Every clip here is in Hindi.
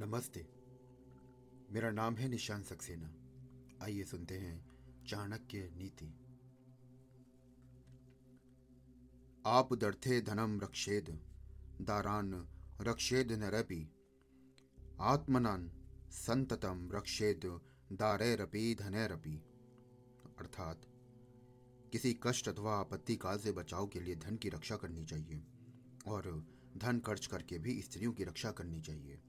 नमस्ते। मेरा नाम है निशान सक्सेना। आइए सुनते हैं चाणक्य नीति। आप दर्थे धनम रक्षेद, दारान रक्षेद नरपि। आत्मनान संततम रक्षेद दारैरपि धनैरपि अर्थात, किसी कष्ट अथवा आपत्ति काल से बचाव के लिए धन की रक्षा करनी चाहिए और धन खर्च करके भी स्त्रियों की रक्षा करनी चाहिए।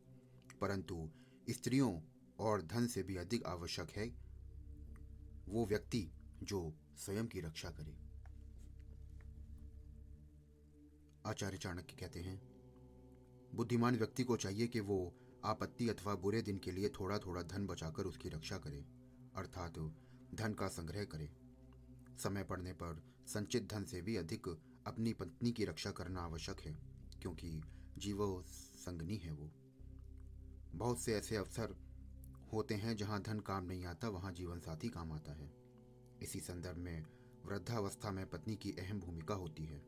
परंतु स्त्रियों और धन से भी अधिक आवश्यक है वो व्यक्ति जो स्वयं की रक्षा करे। आचार्य चाणक्य कहते हैं, बुद्धिमान व्यक्ति को चाहिए कि वो आपत्ति अथवा बुरे दिन के लिए थोड़ा थोड़ा धन बचाकर उसकी रक्षा करे, अर्थात धन का संग्रह करे। समय पड़ने पर संचित धन से भी अधिक अपनी पत्नी की रक्षा करना आवश्यक है, क्योंकि जीवो संगनी है वो। बहुत से ऐसे अवसर होते हैं जहाँ धन काम नहीं आता, वहाँ जीवन साथी काम आता है। इसी संदर्भ में वृद्धावस्था में पत्नी की अहम भूमिका होती है।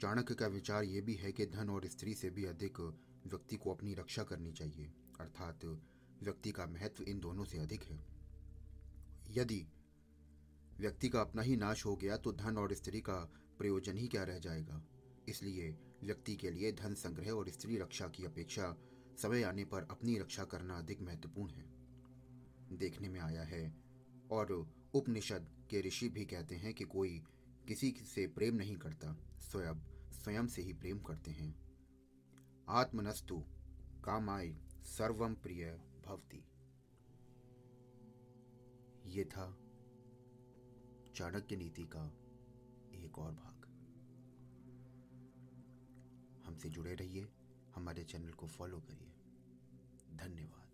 चाणक्य का विचार ये भी है कि धन और स्त्री से भी अधिक व्यक्ति को अपनी रक्षा करनी चाहिए, अर्थात व्यक्ति का महत्व इन दोनों से अधिक है। यदि व्यक्ति का अपना ही नाश हो गया तो धन और स्त्री का प्रयोजन ही क्या रह जाएगा? इसलिए व्यक्ति के लिए धन संग्रह और स्त्री रक्षा की अपेक्षा समय आने पर अपनी रक्षा करना अधिक महत्वपूर्ण है। देखने में आया है, और उपनिषद के ऋषि भी कहते हैं कि कोई किसी से प्रेम नहीं करता, स्वयं स्वयं से ही प्रेम करते हैं। आत्मनस्तु कामाय सर्वम प्रिय भवती। ये था चाणक्य नीति का एक और भाग। हमसे जुड़े रहिए। हमारे चैनल को फॉलो करिए। धन्यवाद।